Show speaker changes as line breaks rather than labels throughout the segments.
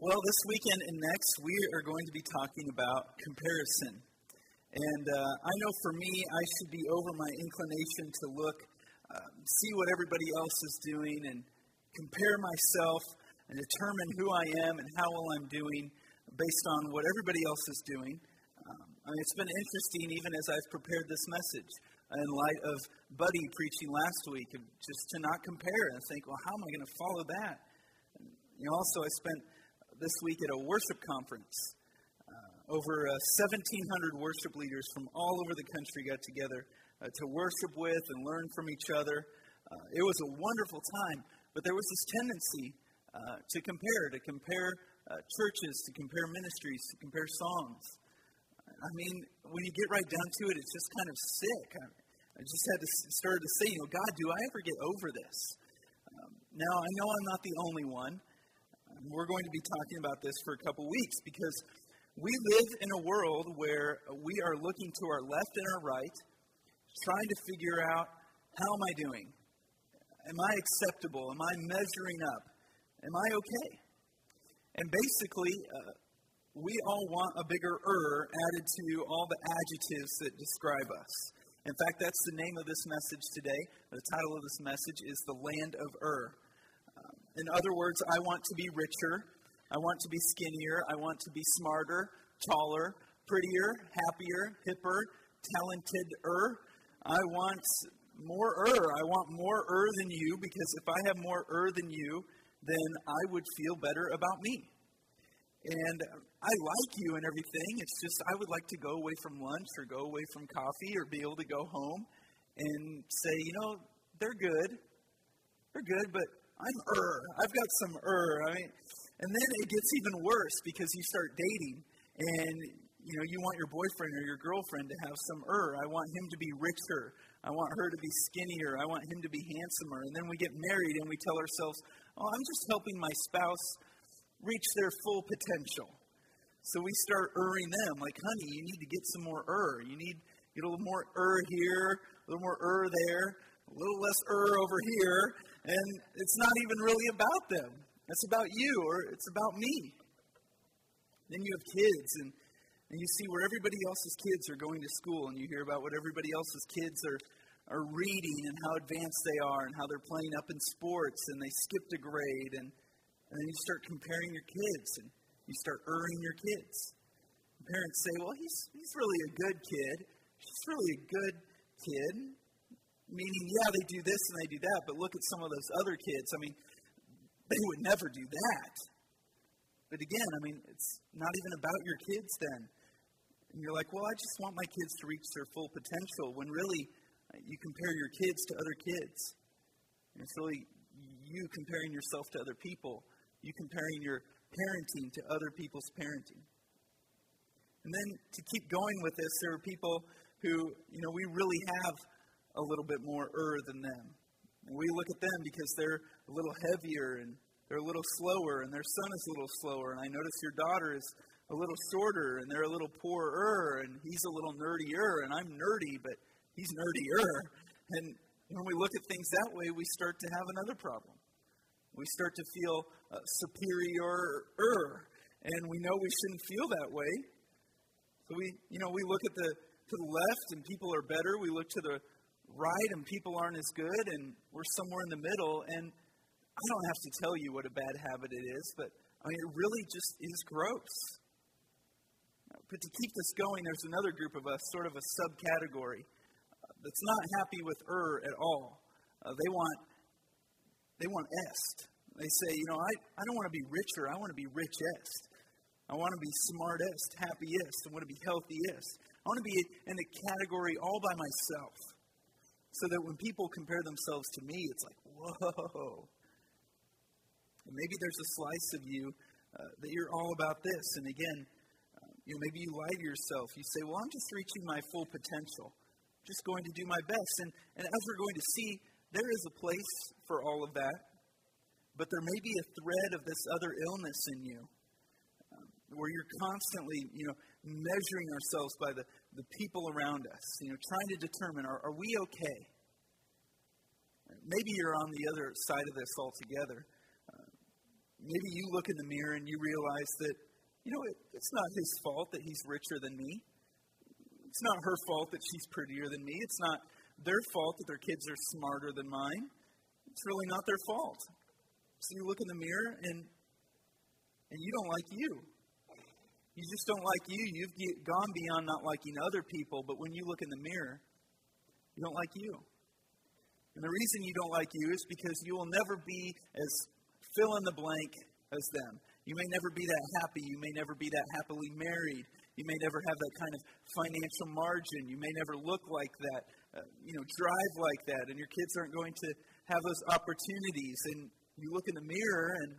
Well, this weekend and next, we are going to be talking about comparison. And uh, I know for me, I should be over my inclination to look, uh, see what everybody else is doing, and compare myself and determine who I am and how well I'm doing based on what everybody else is doing. Um, I mean, it's been interesting even as I've prepared this message in light of Buddy preaching last week, just to not compare and think, well, how am I going to follow that? And, you know, also, I spent this week at a worship conference. Uh, over uh, 1,700 worship leaders from all over the country got together uh, to worship with and learn from each other. Uh, it was a wonderful time, but there was this tendency uh, to compare, to compare uh, churches, to compare ministries, to compare songs. I mean, when you get right down to it, it's just kind of sick. I, I just had to start to say, you know, God, do I ever get over this? Um, now, I know I'm not the only one. We're going to be talking about this for a couple weeks because we live in a world where we are looking to our left and our right, trying to figure out how am I doing? Am I acceptable? Am I measuring up? Am I okay? And basically, uh, we all want a bigger er added to all the adjectives that describe us. In fact, that's the name of this message today. The title of this message is The Land of Ur. In other words, I want to be richer. I want to be skinnier. I want to be smarter, taller, prettier, happier, hipper, talented er. I want more er. I want more er than you because if I have more er than you, then I would feel better about me. And I like you and everything. It's just I would like to go away from lunch or go away from coffee or be able to go home and say, you know, they're good. They're good, but I'm er. I've got some er. I mean, and then it gets even worse because you start dating and you know, you want your boyfriend or your girlfriend to have some er. I want him to be richer. I want her to be skinnier. I want him to be handsomer. And then we get married and we tell ourselves, oh, I'm just helping my spouse reach their full potential. So we start erring them, like, honey, you need to get some more er. You need get a little more er here, a little more er there, a little less er over here, and it's not even really about them. It's about you or it's about me. Then you have kids and and you see where everybody else's kids are going to school, and you hear about what everybody else's kids are, are reading and how advanced they are, and how they're playing up in sports, and they skipped a grade, and and then you start comparing your kids and you start erring your kids. parents say, well, he's, he's really a good kid. She's really a good kid. Meaning, yeah, they do this and they do that, but look at some of those other kids. I mean, they would never do that. But again, I mean, it's not even about your kids then. And you're like, well, I just want my kids to reach their full potential, when really uh, you compare your kids to other kids. And it's really you comparing yourself to other people you comparing your parenting to other people's parenting. And then to keep going with this, there are people who, you know, we really have a little bit more er than them. And we look at them because they're a little heavier and they're a little slower and their son is a little slower. And I notice your daughter is a little shorter and they're a little poorer and he's a little nerdier and I'm nerdy, but he's nerdier. And when we look at things that way, we start to have another problem. We start to feel uh, superior and we know we shouldn't feel that way. So we, you know, we look at the to the left and people are better. We look to the right and people aren't as good, and we're somewhere in the middle. And I don't have to tell you what a bad habit it is, but I mean, it really just is gross. But to keep this going, there's another group of us, sort of a subcategory, uh, that's not happy with er at all. Uh, they want they want est. They say, you know, I, I don't want to be richer. I want to be richest. I want to be smartest, happiest. I want to be healthiest. I want to be in a category all by myself. So that when people compare themselves to me, it's like, whoa. And maybe there's a slice of you uh, that you're all about this. And again, uh, you know, maybe you lie to yourself. You say, well, I'm just reaching my full potential. Just going to do my best. And, and as we're going to see, there is a place for all of that, but there may be a thread of this other illness in you um, where you're constantly, you know, measuring ourselves by the, the people around us, you know, trying to determine are, are we okay? Maybe you're on the other side of this altogether. Uh, maybe you look in the mirror and you realize that, you know, it, it's not his fault that he's richer than me. It's not her fault that she's prettier than me. It's not their fault that their kids are smarter than mine. It's really not their fault. So you look in the mirror and and you don't like you. You just don't like you. You've gone beyond not liking other people, but when you look in the mirror, you don't like you. And the reason you don't like you is because you will never be as fill in the blank as them. You may never be that happy. You may never be that happily married. You may never have that kind of financial margin. You may never look like that, uh, you know, drive like that. And your kids aren't going to have those opportunities. And you look in the mirror and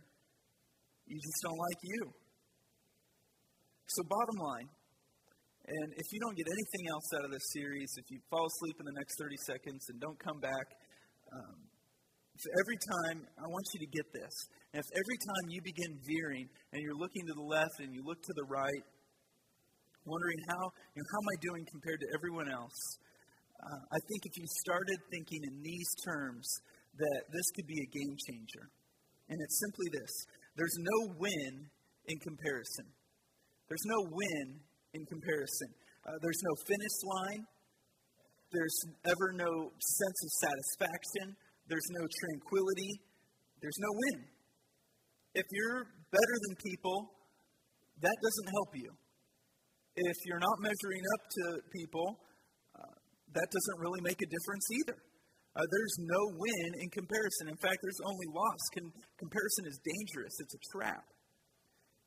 you just don't like you. So, bottom line, and if you don't get anything else out of this series, if you fall asleep in the next 30 seconds and don't come back, um, every time, I want you to get this. And if every time you begin veering and you're looking to the left and you look to the right, wondering how, you know, how am I doing compared to everyone else, uh, I think if you started thinking in these terms, that this could be a game changer. And it's simply this there's no win in comparison. There's no win in comparison. Uh, there's no finish line. There's ever no sense of satisfaction. There's no tranquility. There's no win. If you're better than people, that doesn't help you. If you're not measuring up to people, uh, that doesn't really make a difference either. Uh, there's no win in comparison. In fact, there's only loss. Comparison is dangerous, it's a trap.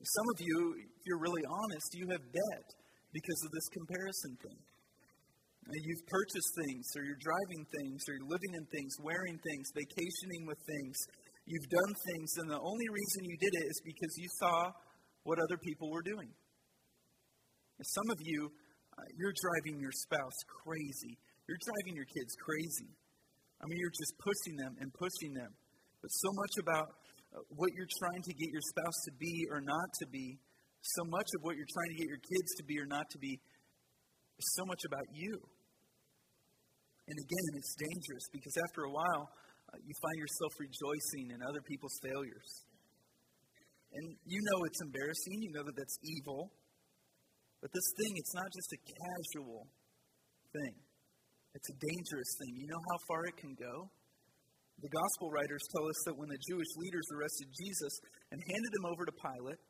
Some of you, if you're really honest, you have debt because of this comparison thing. You've purchased things, or you're driving things, or you're living in things, wearing things, vacationing with things. You've done things, and the only reason you did it is because you saw what other people were doing. Some of you, uh, you're driving your spouse crazy. You're driving your kids crazy. I mean, you're just pushing them and pushing them. But so much about what you're trying to get your spouse to be or not to be, so much of what you're trying to get your kids to be or not to be, is so much about you. And again, it's dangerous because after a while, uh, you find yourself rejoicing in other people's failures. And you know it's embarrassing, you know that that's evil. But this thing, it's not just a casual thing. It's a dangerous thing. You know how far it can go? The gospel writers tell us that when the Jewish leaders arrested Jesus and handed him over to Pilate,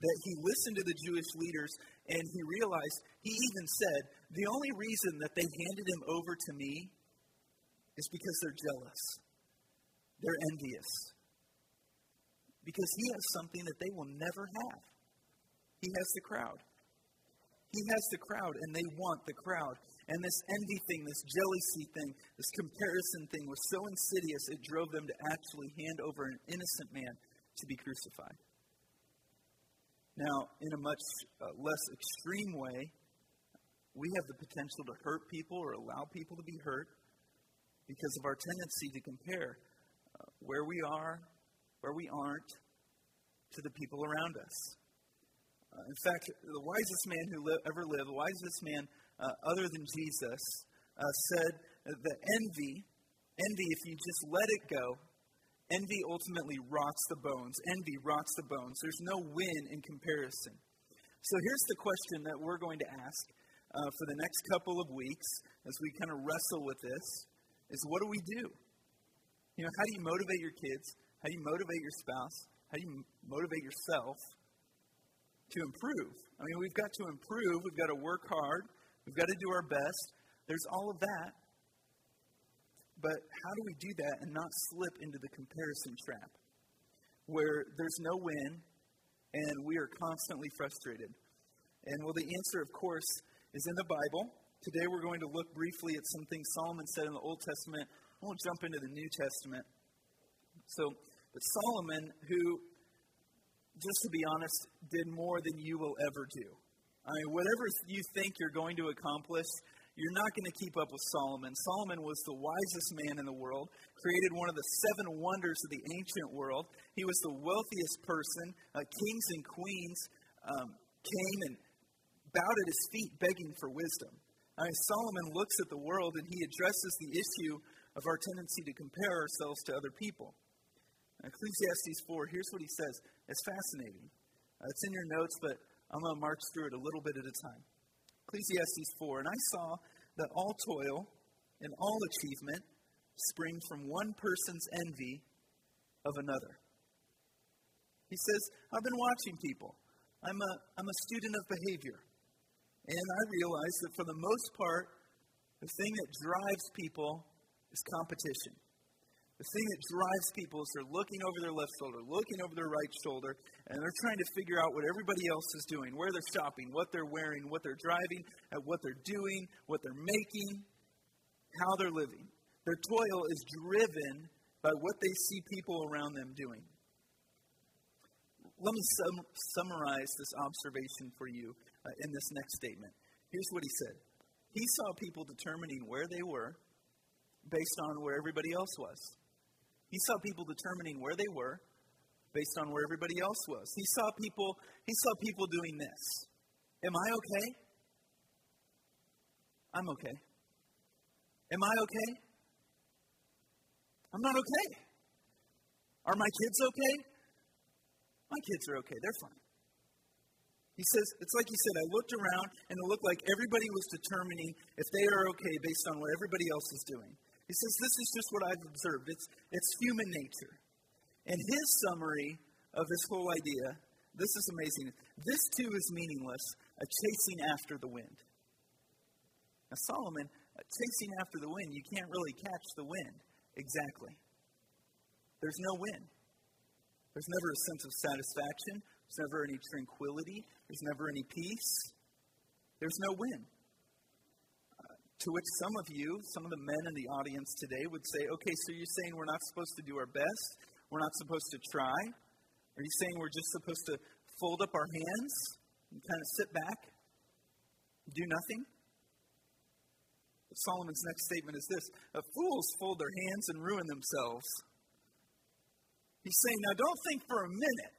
that he listened to the Jewish leaders and he realized, he even said, the only reason that they handed him over to me is because they're jealous. They're envious. Because he has something that they will never have. He has the crowd. He has the crowd, and they want the crowd. And this envy thing, this jealousy thing, this comparison thing was so insidious it drove them to actually hand over an innocent man to be crucified. Now, in a much uh, less extreme way, we have the potential to hurt people or allow people to be hurt because of our tendency to compare uh, where we are, where we aren't, to the people around us. Uh, in fact, the wisest man who li- ever lived, the wisest man uh, other than Jesus, uh, said that envy, envy, if you just let it go, envy ultimately rots the bones. Envy rots the bones. There's no win in comparison. So here's the question that we're going to ask uh, for the next couple of weeks as we kind of wrestle with this is what do we do? You know, how do you motivate your kids? How do you motivate your spouse? How do you motivate yourself to improve? I mean, we've got to improve. We've got to work hard. We've got to do our best. There's all of that. But how do we do that and not slip into the comparison trap where there's no win and we are constantly frustrated? And well, the answer, of course, is in the Bible. Today we're going to look briefly at some things Solomon said in the Old Testament. I won't jump into the New Testament. So, but Solomon, who, just to be honest, did more than you will ever do. I mean, whatever you think you're going to accomplish, you're not going to keep up with Solomon. Solomon was the wisest man in the world, created one of the seven wonders of the ancient world. He was the wealthiest person. Uh, kings and queens um, came and bowed at his feet begging for wisdom. I mean, Solomon looks at the world and he addresses the issue of our tendency to compare ourselves to other people. Ecclesiastes 4, here's what he says. It's fascinating. Uh, it's in your notes, but I'm going to march through it a little bit at a time. Ecclesiastes 4, and I saw that all toil and all achievement spring from one person's envy of another. He says, I've been watching people. I'm a, I'm a student of behavior. And I realize that for the most part, the thing that drives people is competition. The thing that drives people is they're looking over their left shoulder, looking over their right shoulder, and they're trying to figure out what everybody else is doing, where they're shopping, what they're wearing, what they're driving, at what they're doing, what they're making, how they're living. Their toil is driven by what they see people around them doing. Let me sum, summarize this observation for you uh, in this next statement. Here's what he said He saw people determining where they were based on where everybody else was. He saw people determining where they were based on where everybody else was. He saw people, he saw people doing this. Am I okay? I'm okay. Am I okay? I'm not okay. Are my kids okay? My kids are okay. They're fine. He says, it's like he said, I looked around and it looked like everybody was determining if they are okay based on what everybody else is doing. He says, This is just what I've observed. It's, it's human nature. And his summary of this whole idea, this is amazing. This too is meaningless, a chasing after the wind. Now, Solomon, uh, chasing after the wind, you can't really catch the wind. Exactly. There's no wind. There's never a sense of satisfaction. There's never any tranquility. There's never any peace. There's no wind. To which some of you, some of the men in the audience today, would say, okay, so you're saying we're not supposed to do our best? We're not supposed to try? Are you saying we're just supposed to fold up our hands and kind of sit back, do nothing? Solomon's next statement is this Fools fold their hands and ruin themselves. He's saying, now don't think for a minute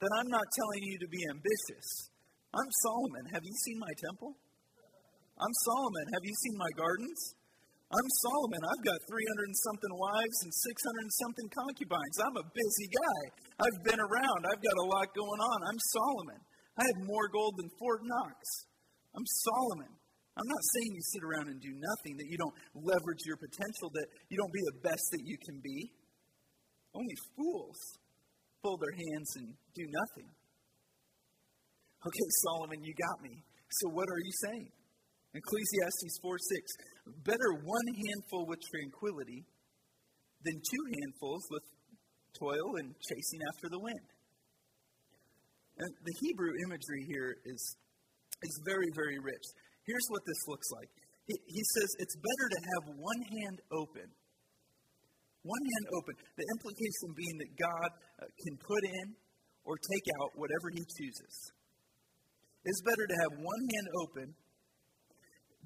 that I'm not telling you to be ambitious. I'm Solomon. Have you seen my temple? I'm Solomon. Have you seen my gardens? I'm Solomon. I've got 300 and something wives and 600 and something concubines. I'm a busy guy. I've been around. I've got a lot going on. I'm Solomon. I have more gold than Fort Knox. I'm Solomon. I'm not saying you sit around and do nothing, that you don't leverage your potential, that you don't be the best that you can be. Only fools fold their hands and do nothing. Okay, Solomon, you got me. So what are you saying? Ecclesiastes 4 6. Better one handful with tranquility than two handfuls with toil and chasing after the wind. And the Hebrew imagery here is, is very, very rich. Here's what this looks like. He, he says it's better to have one hand open. One hand open. The implication being that God uh, can put in or take out whatever He chooses. It's better to have one hand open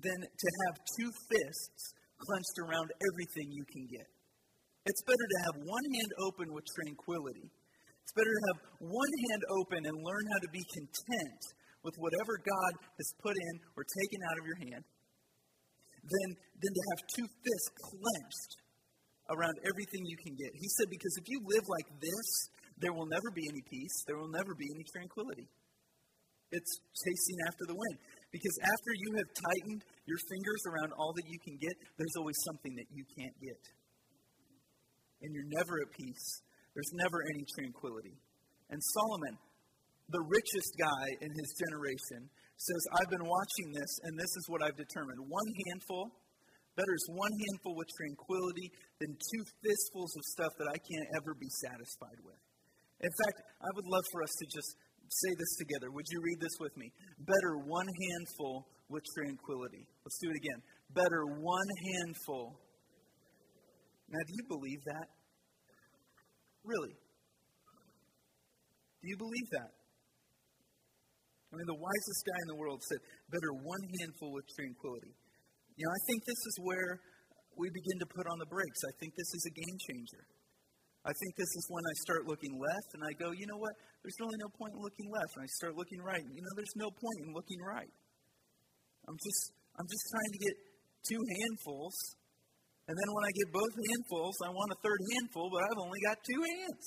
than to have two fists clenched around everything you can get. It's better to have one hand open with tranquility. It's better to have one hand open and learn how to be content with whatever God has put in or taken out of your hand than, than to have two fists clenched around everything you can get. He said, because if you live like this, there will never be any peace, there will never be any tranquility. It's chasing after the wind. Because after you have tightened your fingers around all that you can get, there's always something that you can't get. And you're never at peace. There's never any tranquility. And Solomon, the richest guy in his generation, says, I've been watching this, and this is what I've determined. One handful, better is one handful with tranquility than two fistfuls of stuff that I can't ever be satisfied with. In fact, I would love for us to just say this together. Would you read this with me? Better one handful with tranquility. Let's do it again. Better one handful. Now, do you believe that? Really? Do you believe that? I mean, the wisest guy in the world said, better one handful with tranquility. You know, I think this is where we begin to put on the brakes. I think this is a game changer. I think this is when I start looking left and I go, you know what? There's really no point in looking left. And I start looking right. And, you know, there's no point in looking right. I'm just, I'm just trying to get two handfuls And then when I get both handfuls, I want a third handful, but I've only got two hands.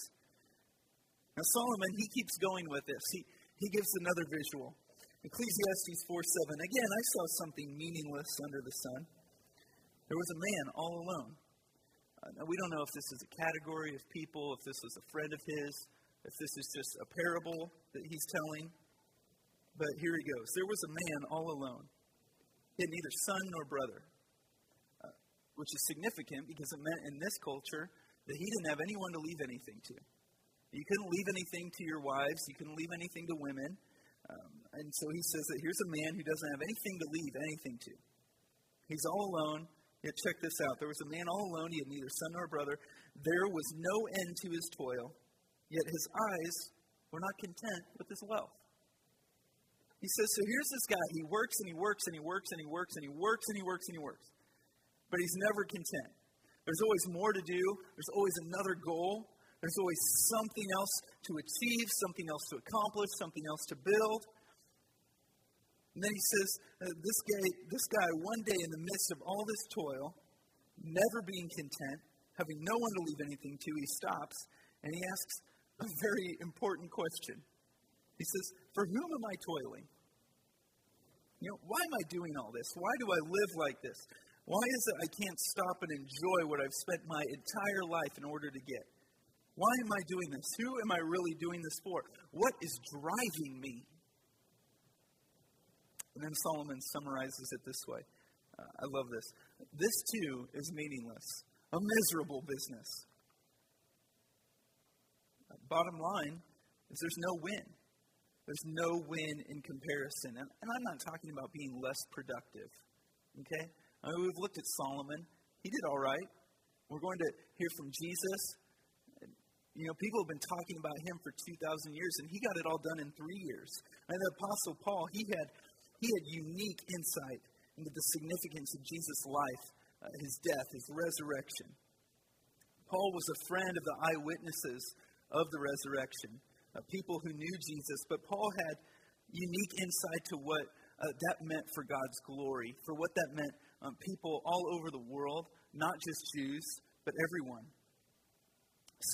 Now, Solomon, he keeps going with this. He, he gives another visual. Ecclesiastes 4 7. Again, I saw something meaningless under the sun. There was a man all alone. Uh, now, we don't know if this is a category of people, if this was a friend of his, if this is just a parable that he's telling. But here he goes. There was a man all alone. He had neither son nor brother, uh, which is significant because it meant in this culture that he didn't have anyone to leave anything to. You couldn't leave anything to your wives, you couldn't leave anything to women. Um, and so he says that here's a man who doesn't have anything to leave anything to. He's all alone. Yet check this out. There was a man all alone. He had neither son nor brother. There was no end to his toil. Yet his eyes were not content with his wealth. He says, So here's this guy. He works and he works and he works and he works and he works and he works and he works. But he's never content. There's always more to do, there's always another goal. There's always something else to achieve, something else to accomplish, something else to build. And then he says, uh, this, guy, this guy, one day in the midst of all this toil, never being content, having no one to leave anything to, he stops and he asks a very important question. He says, For whom am I toiling? You know, why am I doing all this? Why do I live like this? Why is it I can't stop and enjoy what I've spent my entire life in order to get? Why am I doing this? Who am I really doing this for? What is driving me? And then Solomon summarizes it this way. Uh, I love this. This too is meaningless, a miserable business. Uh, bottom line is there's no win. There's no win in comparison. And, and I'm not talking about being less productive. Okay? I mean, we've looked at Solomon. He did all right. We're going to hear from Jesus. You know, people have been talking about him for 2,000 years, and he got it all done in three years. And the Apostle Paul, he had, he had unique insight into the significance of Jesus' life, uh, his death, his resurrection. Paul was a friend of the eyewitnesses of the resurrection, uh, people who knew Jesus, but Paul had unique insight to what uh, that meant for God's glory, for what that meant um, people all over the world, not just Jews, but everyone.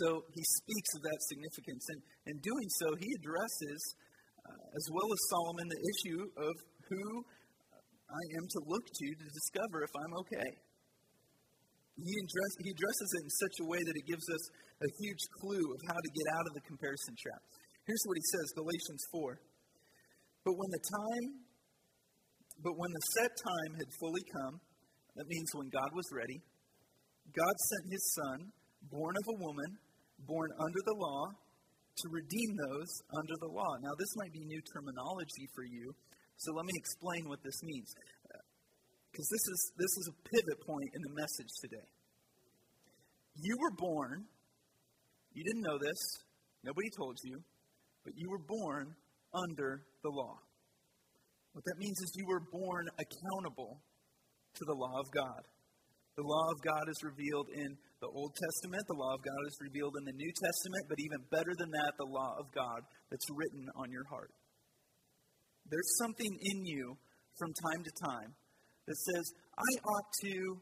So he speaks of that significance. And in doing so, he addresses, uh, as well as Solomon, the issue of who I am to look to to discover if I'm okay. He, address, he addresses it in such a way that it gives us a huge clue of how to get out of the comparison trap. Here's what he says Galatians 4. But when the time, but when the set time had fully come, that means when God was ready, God sent his son born of a woman, born under the law, to redeem those under the law. Now, this might be new terminology for you, so let me explain what this means. Uh, because this is, this is a pivot point in the message today. You were born, you didn't know this, nobody told you, but you were born under the law. What that means is you were born accountable to the law of God. The law of God is revealed in the Old Testament, the law of God is revealed in the New Testament, but even better than that, the law of God that's written on your heart. There's something in you from time to time that says, I ought to,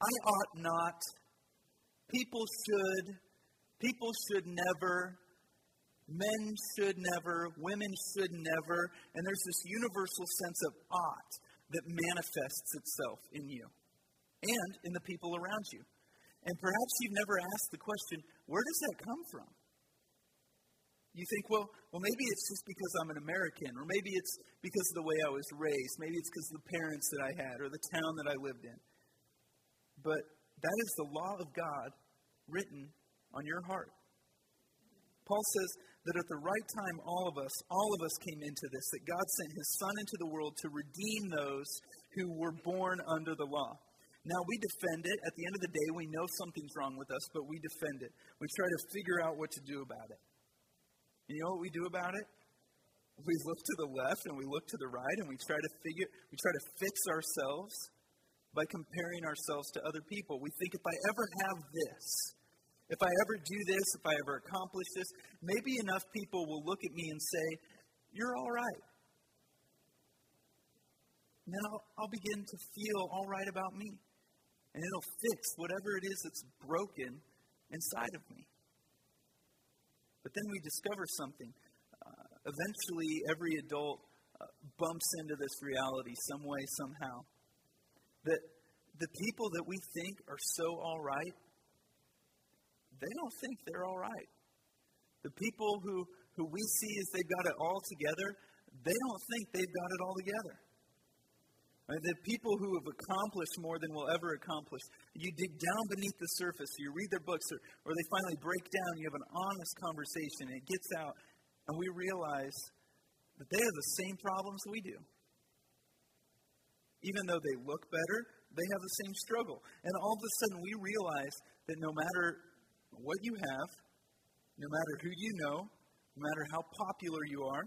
I ought not, people should, people should never, men should never, women should never, and there's this universal sense of ought that manifests itself in you and in the people around you. And perhaps you've never asked the question, where does that come from? You think, well, well, maybe it's just because I'm an American, or maybe it's because of the way I was raised, maybe it's because of the parents that I had, or the town that I lived in. But that is the law of God written on your heart. Paul says that at the right time, all of us, all of us came into this, that God sent his Son into the world to redeem those who were born under the law. Now, we defend it. At the end of the day, we know something's wrong with us, but we defend it. We try to figure out what to do about it. You know what we do about it? We look to the left and we look to the right and we try to figure, we try to fix ourselves by comparing ourselves to other people. We think if I ever have this, if I ever do this, if I ever accomplish this, maybe enough people will look at me and say, You're all right. And then I'll, I'll begin to feel all right about me. and it'll fix whatever it is that's broken inside of me. But then we discover something. Uh, eventually, every adult uh, bumps into this reality some way, somehow. That the people that we think are so all right, they don't think they're all right. The people who, who we see as they've got it all together, they don't think they've got it all together. Right? The people who have accomplished more than we'll ever accomplish. You dig down beneath the surface, you read their books, or, or they finally break down, you have an honest conversation, it gets out, and we realize that they have the same problems we do. Even though they look better, they have the same struggle. And all of a sudden, we realize that no matter what you have, no matter who you know, no matter how popular you are,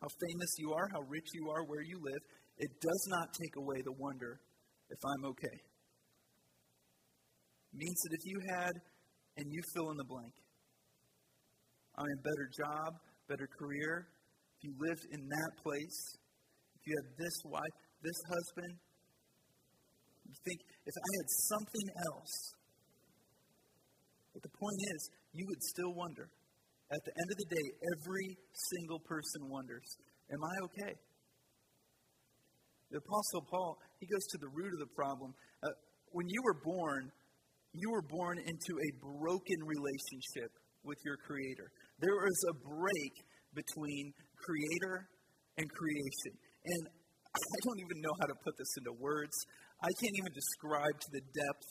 how famous you are, how rich you are, where you live, it does not take away the wonder if I'm okay. It means that if you had, and you fill in the blank, I'm in a better job, better career, if you lived in that place, if you had this wife, this husband, you think, if I had something else, but the point is, you would still wonder. At the end of the day, every single person wonders, Am I okay? The Apostle Paul, he goes to the root of the problem. Uh, when you were born, you were born into a broken relationship with your Creator. There was a break between Creator and creation. And I don't even know how to put this into words. I can't even describe to the depth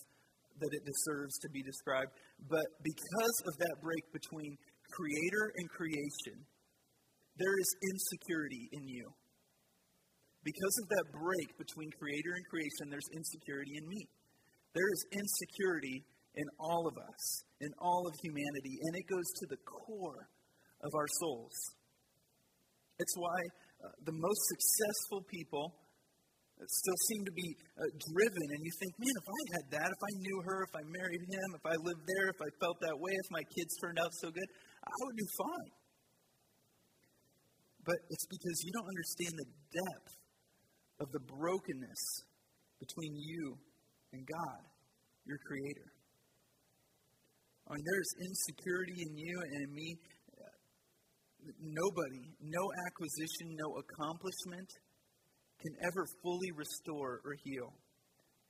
that it deserves to be described. But because of that break between Creator and creation, there is insecurity in you. Because of that break between creator and creation, there's insecurity in me. There is insecurity in all of us, in all of humanity, and it goes to the core of our souls. It's why uh, the most successful people still seem to be uh, driven, and you think, man, if I had that, if I knew her, if I married him, if I lived there, if I felt that way, if my kids turned out so good, I would do fine. But it's because you don't understand the depth of the brokenness between you and God, your Creator. I mean, there's insecurity in you and in me. Nobody, no acquisition, no accomplishment can ever fully restore or heal.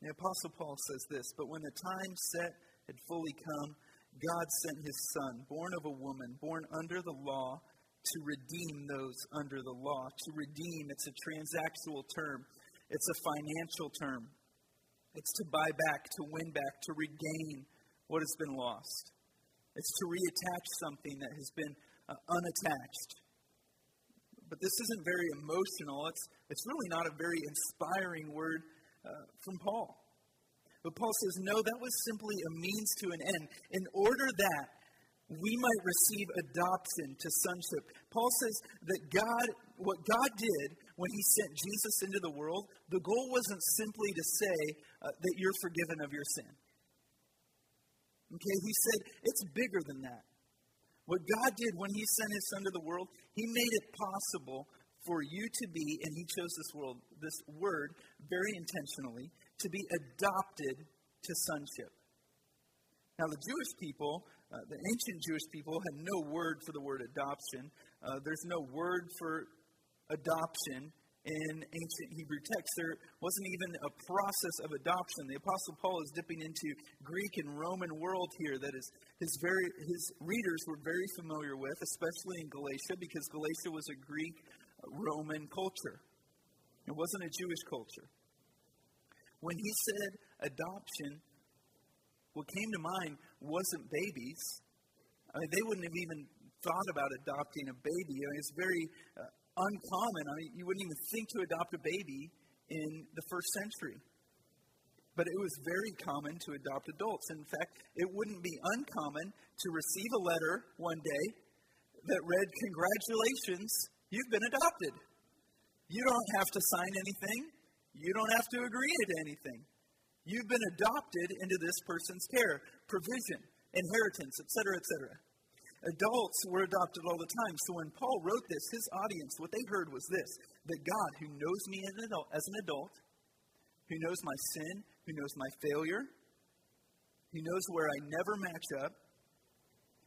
The Apostle Paul says this But when the time set had fully come, God sent his Son, born of a woman, born under the law to redeem those under the law. To redeem, it's a transactional term, it's a financial term. It's to buy back, to win back, to regain what has been lost. It's to reattach something that has been uh, unattached. But this isn't very emotional. It's, it's really not a very inspiring word uh, from Paul. But Paul says, no, that was simply a means to an end. In order that we might receive adoption to sonship. Paul says that God, what God did when he sent Jesus into the world, the goal wasn't simply to say uh, that you're forgiven of your sin. Okay, he said it's bigger than that. What God did when he sent his son to the world, he made it possible for you to be, and he chose this world, this word very intentionally, to be adopted to sonship. Now, the Jewish people uh, the ancient Jewish people had no word for the word adoption. Uh, there's no word for adoption in ancient Hebrew texts. There wasn't even a process of adoption. The Apostle Paul is dipping into Greek and Roman world here that is his very his readers were very familiar with, especially in Galatia, because Galatia was a Greek uh, Roman culture. It wasn't a Jewish culture. When he said adoption, what came to mind wasn't babies. I mean, they wouldn't have even thought about adopting a baby. I mean, it's very uh, uncommon. I mean, you wouldn't even think to adopt a baby in the first century. But it was very common to adopt adults. In fact, it wouldn't be uncommon to receive a letter one day that read, Congratulations, you've been adopted. You don't have to sign anything, you don't have to agree to anything. You've been adopted into this person's care, provision, inheritance, etc., etc. Adults were adopted all the time. So when Paul wrote this, his audience, what they heard was this that God, who knows me as an adult, who knows my sin, who knows my failure. who knows where I never match up.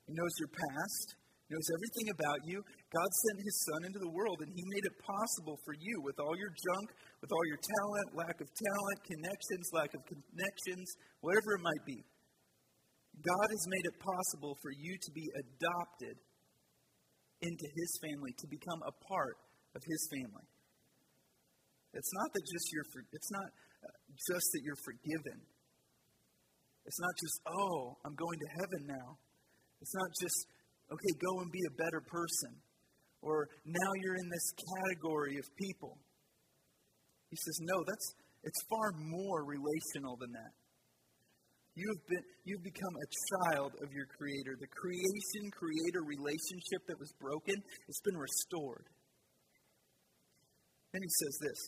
He knows your past, knows everything about you. God sent his son into the world, and he made it possible for you with all your junk, with all your talent, lack of talent, connections, lack of connections, whatever it might be. God has made it possible for you to be adopted into his family, to become a part of his family. It's not that just you're it's not uh, just that you're forgiven. It's not just, oh, I'm going to heaven now. It's not just, okay, go and be a better person. Or now you're in this category of people. He says, no, that's it's far more relational than that. You've, been, you've become a child of your Creator. The creation creator relationship that was broken, it's been restored. And he says this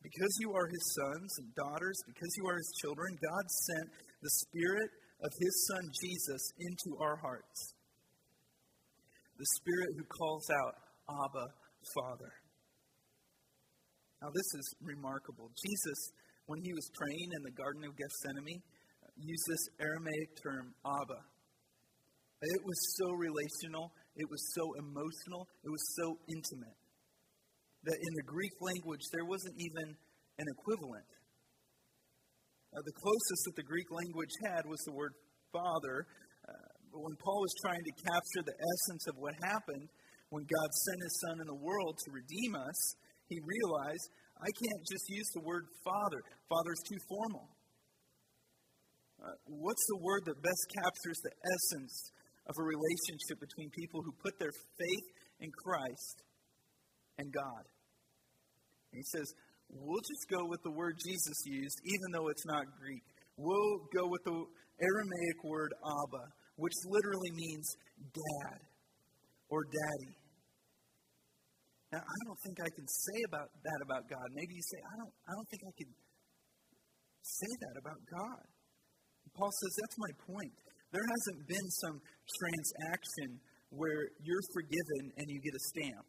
Because you are his sons and daughters, because you are his children, God sent the Spirit of his Son Jesus into our hearts the Spirit who calls out, Abba, Father. Now, this is remarkable. Jesus, when he was praying in the Garden of Gethsemane, used this Aramaic term, Abba. It was so relational, it was so emotional, it was so intimate that in the Greek language there wasn't even an equivalent. Uh, the closest that the Greek language had was the word father, but when Paul was trying to capture the essence of what happened when God sent his son in the world to redeem us, he realized I can't just use the word father. Father is too formal. Uh, what's the word that best captures the essence of a relationship between people who put their faith in Christ and God? And he says, we'll just go with the word Jesus used, even though it's not Greek. We'll go with the Aramaic word Abba, which literally means dad or daddy. Now, I don't think I can say about that about God. Maybe you say, I don't, I don't think I can say that about God. Paul says, that's my point. There hasn't been some transaction where you're forgiven and you get a stamp.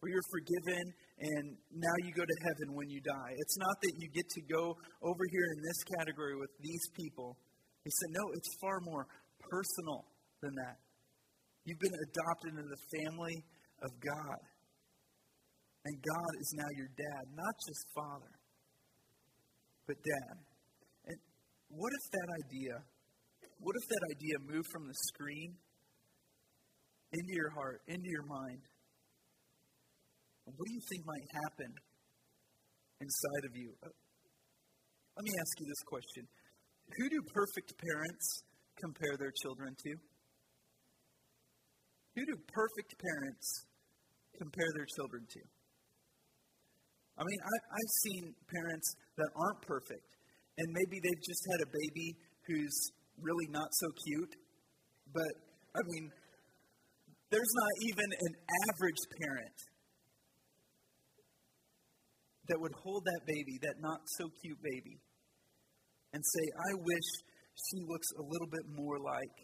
Where you're forgiven and now you go to heaven when you die. It's not that you get to go over here in this category with these people. He said, no, it's far more personal than that. You've been adopted into the family of God. And God is now your dad, not just father, but dad. And what if that idea, what if that idea moved from the screen into your heart, into your mind? What do you think might happen inside of you? Uh, let me ask you this question Who do perfect parents compare their children to? Who do perfect parents compare their children to? I mean, I, I've seen parents that aren't perfect, and maybe they've just had a baby who's really not so cute, but I mean, there's not even an average parent that would hold that baby, that not so cute baby, and say, I wish she looks a little bit more like.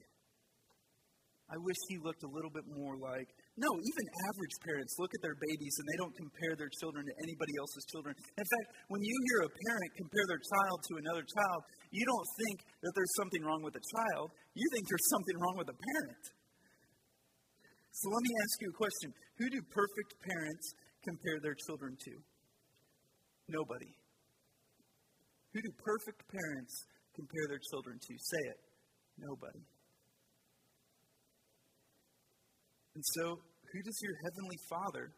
I wish he looked a little bit more like. No, even average parents look at their babies and they don't compare their children to anybody else's children. In fact, when you hear a parent compare their child to another child, you don't think that there's something wrong with the child. You think there's something wrong with the parent. So let me ask you a question Who do perfect parents compare their children to? Nobody. Who do perfect parents compare their children to? Say it. Nobody. And so, who does your heavenly Father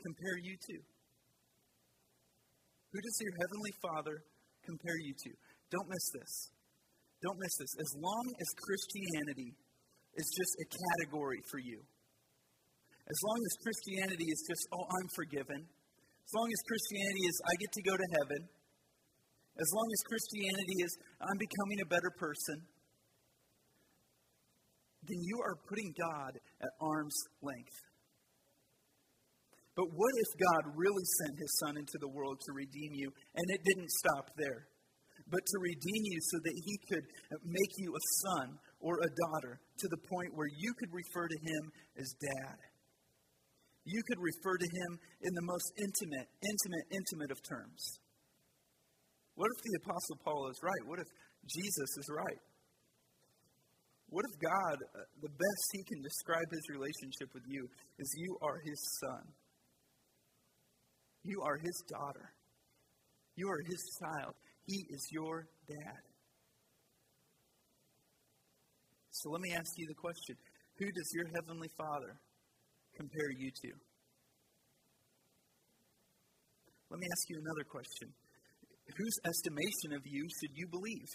compare you to? Who does your heavenly Father compare you to? Don't miss this. Don't miss this. As long as Christianity is just a category for you, as long as Christianity is just, oh, I'm forgiven, as long as Christianity is, I get to go to heaven, as long as Christianity is, I'm becoming a better person, then you are putting God at arm's length. But what if God really sent his son into the world to redeem you, and it didn't stop there, but to redeem you so that he could make you a son or a daughter to the point where you could refer to him as dad? You could refer to him in the most intimate, intimate, intimate of terms. What if the Apostle Paul is right? What if Jesus is right? What if God, uh, the best he can describe his relationship with you is you are his son? You are his daughter. You are his child. He is your dad. So let me ask you the question Who does your heavenly father compare you to? Let me ask you another question. Whose estimation of you should you believe?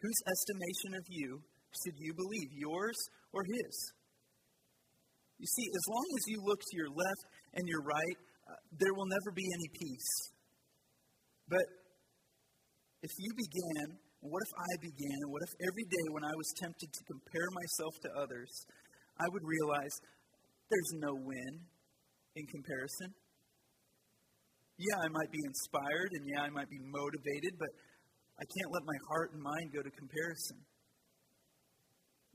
Whose estimation of you should you believe, yours or his? You see, as long as you look to your left and your right, uh, there will never be any peace. But if you began, what if I began, what if every day when I was tempted to compare myself to others, I would realize there's no win in comparison? Yeah, I might be inspired, and yeah, I might be motivated, but I can't let my heart and mind go to comparison.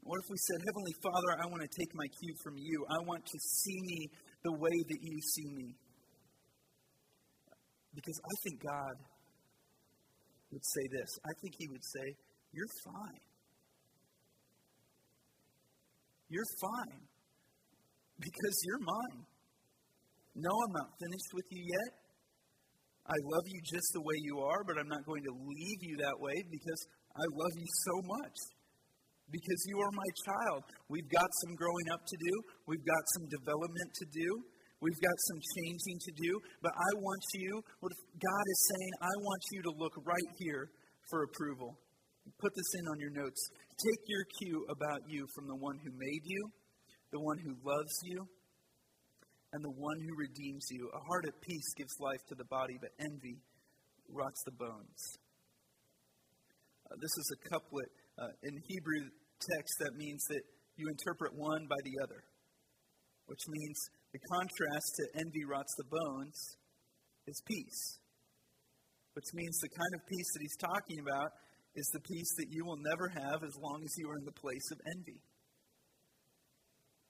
What if we said, Heavenly Father, I want to take my cue from you. I want to see me the way that you see me. Because I think God would say this. I think He would say, You're fine. You're fine. Because you're mine. No, I'm not finished with you yet. I love you just the way you are, but I'm not going to leave you that way because I love you so much. Because you are my child. We've got some growing up to do, we've got some development to do, we've got some changing to do, but I want you, what God is saying, I want you to look right here for approval. Put this in on your notes. Take your cue about you from the one who made you, the one who loves you, and the one who redeems you. A heart at peace gives life to the body, but envy rots the bones. Uh, this is a couplet uh, in Hebrew text that means that you interpret one by the other, which means the contrast to envy rots the bones is peace, which means the kind of peace that he's talking about is the peace that you will never have as long as you are in the place of envy.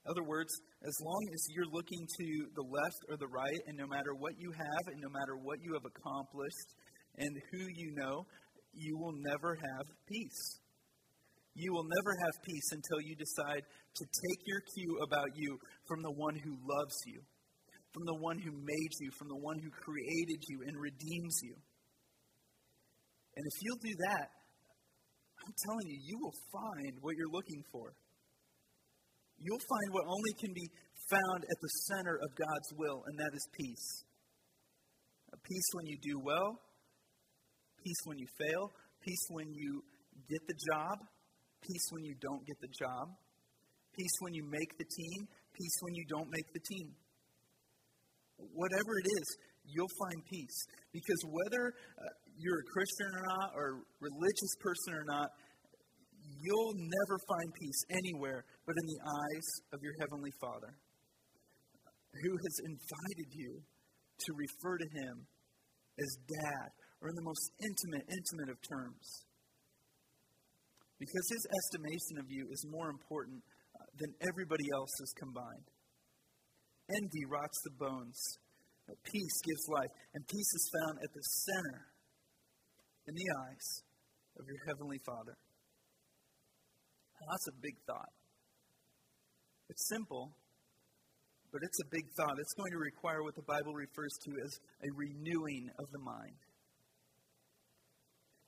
In other words, as long as you're looking to the left or the right, and no matter what you have, and no matter what you have accomplished, and who you know, you will never have peace. You will never have peace until you decide to take your cue about you from the one who loves you, from the one who made you, from the one who created you and redeems you. And if you'll do that, I'm telling you, you will find what you're looking for you'll find what only can be found at the center of God's will, and that is peace. Peace when you do well, peace when you fail, peace when you get the job, peace when you don't get the job, peace when you make the team, peace when you don't make the team. Whatever it is, you'll find peace. Because whether uh, you're a Christian or not, or a religious person or not, you'll never find peace anywhere but in the eyes of your Heavenly Father, who has invited you to refer to Him as Dad, or in the most intimate, intimate of terms. Because His estimation of you is more important uh, than everybody else's combined. Envy rots the bones. but Peace gives life. And peace is found at the center, in the eyes of your Heavenly Father. That's a big thought. It's simple, but it's a big thought. It's going to require what the Bible refers to as a renewing of the mind.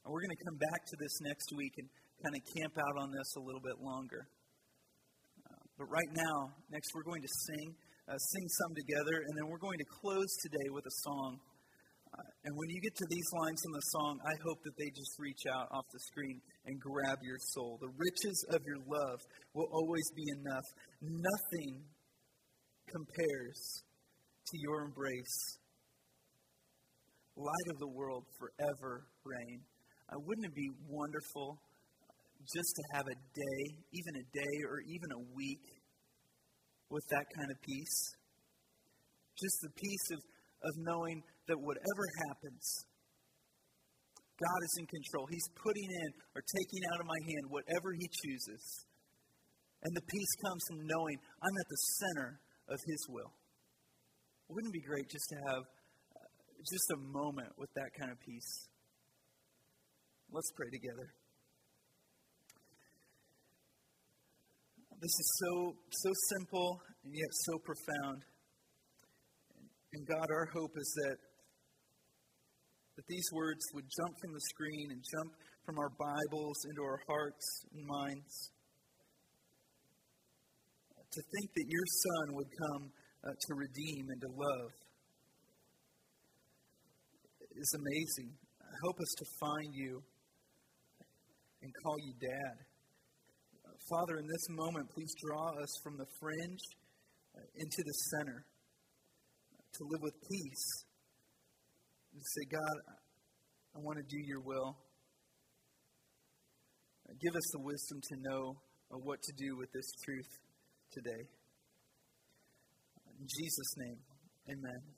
And we're going to come back to this next week and kind of camp out on this a little bit longer. Uh, but right now, next we're going to sing, uh, sing some together, and then we're going to close today with a song. Uh, and when you get to these lines in the song, I hope that they just reach out off the screen and grab your soul. The riches of your love will always be enough. Nothing compares to your embrace. Light of the world, forever reign. Uh, wouldn't it be wonderful just to have a day, even a day or even a week, with that kind of peace? Just the peace of, of knowing that whatever happens, God is in control. He's putting in or taking out of my hand whatever He chooses. And the peace comes from knowing I'm at the center of His will. Wouldn't it be great just to have uh, just a moment with that kind of peace. Let's pray together. This is so so simple and yet so profound. And God, our hope is that that these words would jump from the screen and jump from our Bibles into our hearts and minds. To think that your Son would come uh, to redeem and to love is amazing. Help us to find you and call you Dad. Father, in this moment, please draw us from the fringe uh, into the center to live with peace. And say, God, I want to do your will. Give us the wisdom to know uh, what to do with this truth today. In Jesus' name, amen.